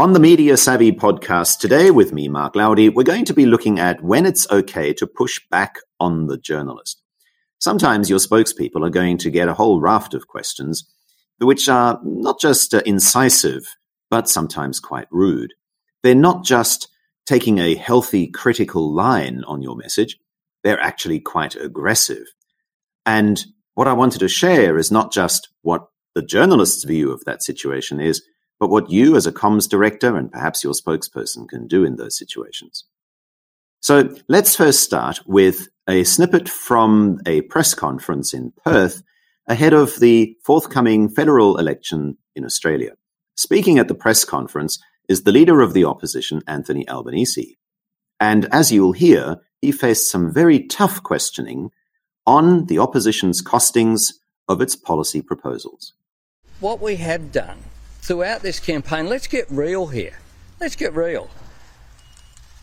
On the Media Savvy podcast today with me, Mark Laudi, we're going to be looking at when it's okay to push back on the journalist. Sometimes your spokespeople are going to get a whole raft of questions, which are not just uh, incisive, but sometimes quite rude. They're not just taking a healthy critical line on your message, they're actually quite aggressive. And what I wanted to share is not just what the journalist's view of that situation is, but what you as a comms director and perhaps your spokesperson can do in those situations. So let's first start with a snippet from a press conference in Perth ahead of the forthcoming federal election in Australia. Speaking at the press conference is the leader of the opposition, Anthony Albanese. And as you'll hear, he faced some very tough questioning on the opposition's costings of its policy proposals. What we have done throughout this campaign, let's get real here. Let's get real.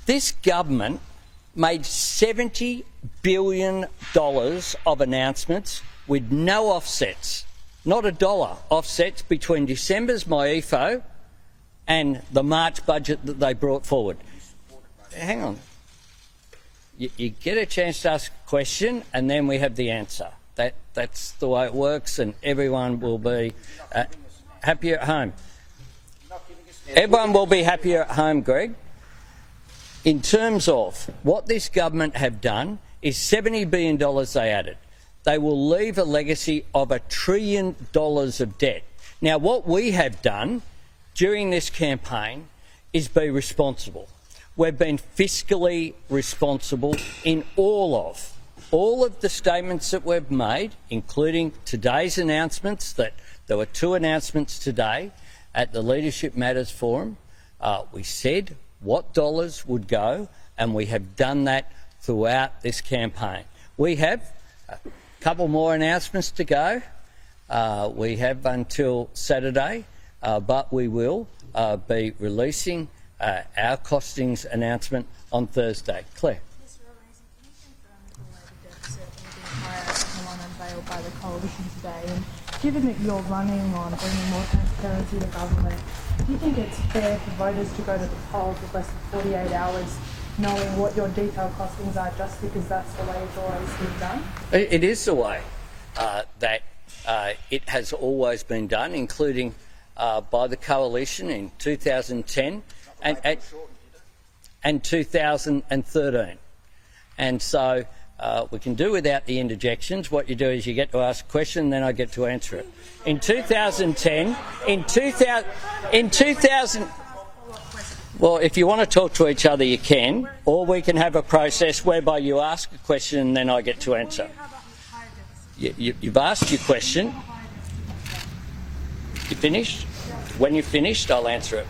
This government made $70 billion of announcements with no offsets, not a dollar offsets between December's MYEFO and the March budget that they brought forward. Hang on. You, you, get a chance to ask a question and then we have the answer. That, that's the way it works, and everyone will be uh, happier at home. Everyone will be happier at home, Greg. In terms of what this government have done, is $70 billion they added. They will leave a legacy of a trillion dollars of debt. Now, what we have done during this campaign is be responsible. We've been fiscally responsible in all of all of the statements that we've made, including today's announcements, that there were two announcements today at the Leadership Matters Forum. Uh, we said what dollars would go, and we have done that throughout this campaign. We have a couple more announcements to go. Uh, we have until Saturday, uh, but we will uh, be releasing uh, our costings announcement on Thursday. Claire. Given that you're running on bringing more transparency to government, do you think it's fair for voters to go to the polls with less than 48 hours knowing what your detailed costings are just because that's the way it's always been done? It is the way uh, that uh, it has always been done, including uh, by the coalition in 2010 and, and, and 2013. And so uh, we can do without the interjections. What you do is you get to ask a question, then I get to answer it. In 2010, in 2000, in 2000. Well, if you want to talk to each other, you can, or we can have a process whereby you ask a question and then I get to answer. You, you, you've asked your question. You finished? When you're finished, I'll answer it.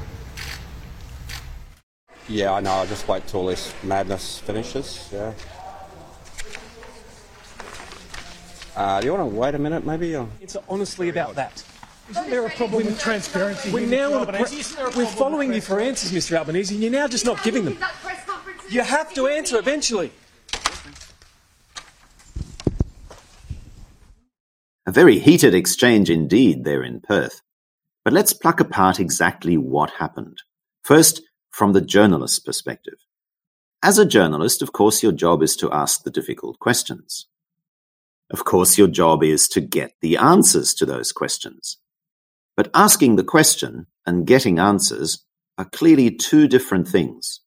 Yeah, I know. I'll just wait till this madness finishes. Yeah. Uh, do you want to wait a minute, maybe? Or? It's honestly about that. Isn't there a problem with transparency? We're now pre- we're following you for answers, Mr. Albanese, and you're now just not giving them. You have to answer eventually. A very heated exchange indeed there in Perth. But let's pluck apart exactly what happened. First, from the journalist's perspective. As a journalist, of course, your job is to ask the difficult questions. Of course, your job is to get the answers to those questions. But asking the question and getting answers are clearly two different things.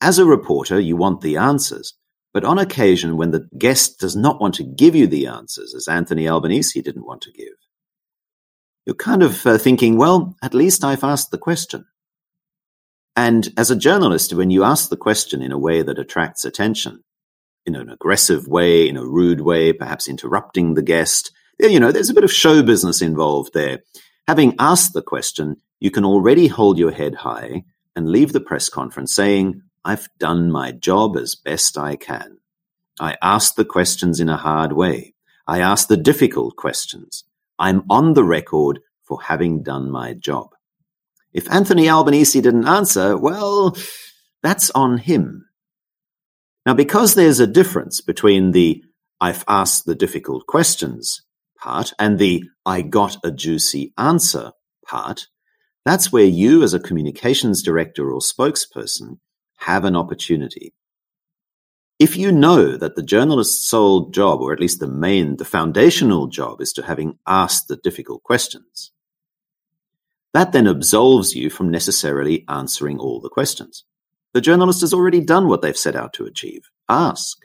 As a reporter, you want the answers, but on occasion when the guest does not want to give you the answers, as Anthony Albanese didn't want to give, you're kind of uh, thinking, well, at least I've asked the question. And as a journalist, when you ask the question in a way that attracts attention, in an aggressive way, in a rude way, perhaps interrupting the guest. You know, there's a bit of show business involved there. Having asked the question, you can already hold your head high and leave the press conference saying, I've done my job as best I can. I asked the questions in a hard way. I asked the difficult questions. I'm on the record for having done my job. If Anthony Albanese didn't answer, well, that's on him. Now, because there's a difference between the I've asked the difficult questions part and the I got a juicy answer part, That's where you, as a communications director or spokesperson, have an opportunity. If you know that the journalist's sole job, or at least the main, the foundational job, is to having asked the difficult questions, that then absolves you from necessarily answering all the questions. The journalist has already done what they've set out to achieve ask.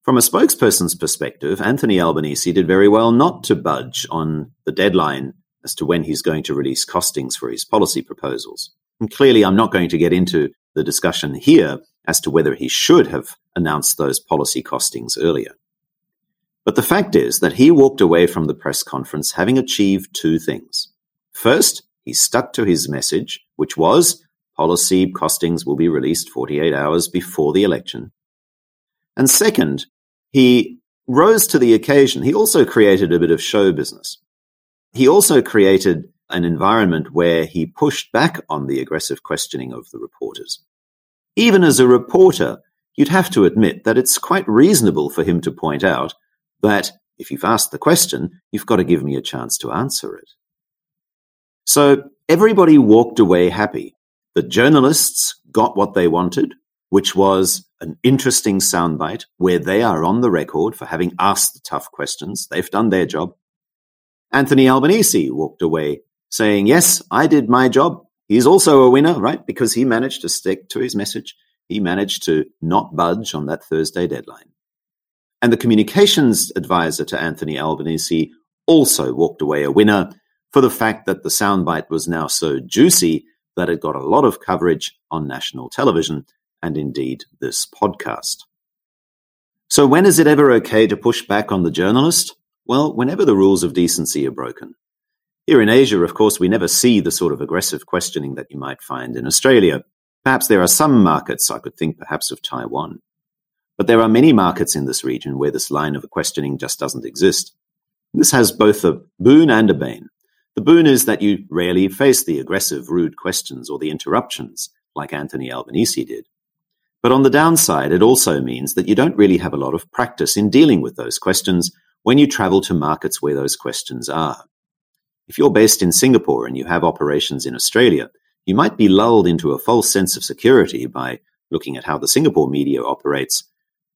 From a spokesperson's perspective, Anthony Albanese did very well not to budge on the deadline as to when he's going to release costings for his policy proposals. And clearly, I'm not going to get into the discussion here as to whether he should have announced those policy costings earlier. But the fact is that he walked away from the press conference having achieved two things. First, he stuck to his message, which was policy costings will be released 48 hours before the election. And second, he rose to the occasion. He also created a bit of show business. He also created an environment where he pushed back on the aggressive questioning of the reporters. Even as a reporter, you'd have to admit that it's quite reasonable for him to point out that if you've asked the question, you've got to give me a chance to answer it. So everybody walked away happy. The journalists got what they wanted, which was an interesting soundbite where they are on the record for having asked the tough questions. They've done their job. Anthony Albanese walked away saying, Yes, I did my job. He's also a winner, right? Because he managed to stick to his message. He managed to not budge on that Thursday deadline. And the communications advisor to Anthony Albanese also walked away a winner for the fact that the soundbite was now so juicy that it got a lot of coverage on national television and indeed this podcast. So, when is it ever okay to push back on the journalist? Well, whenever the rules of decency are broken. Here in Asia, of course, we never see the sort of aggressive questioning that you might find in Australia. Perhaps there are some markets, I could think perhaps of Taiwan. But there are many markets in this region where this line of questioning just doesn't exist. This has both a boon and a bane. The boon is that you rarely face the aggressive, rude questions or the interruptions like Anthony Albanese did. But on the downside, it also means that you don't really have a lot of practice in dealing with those questions when you travel to markets where those questions are. If you're based in Singapore and you have operations in Australia, you might be lulled into a false sense of security by looking at how the Singapore media operates,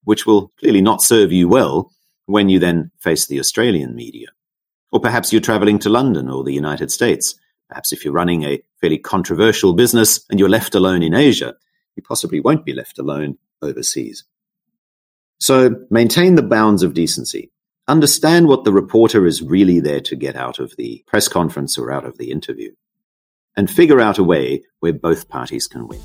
which will clearly not serve you well when you then face the Australian media. Or perhaps you're traveling to London or the United States. Perhaps if you're running a fairly controversial business and you're left alone in Asia, you possibly won't be left alone overseas. So maintain the bounds of decency. Understand what the reporter is really there to get out of the press conference or out of the interview. And figure out a way where both parties can win.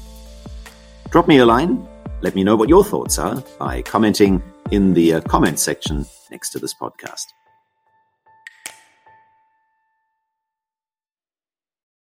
Drop me a line. Let me know what your thoughts are by commenting in the uh, comment section next to this podcast.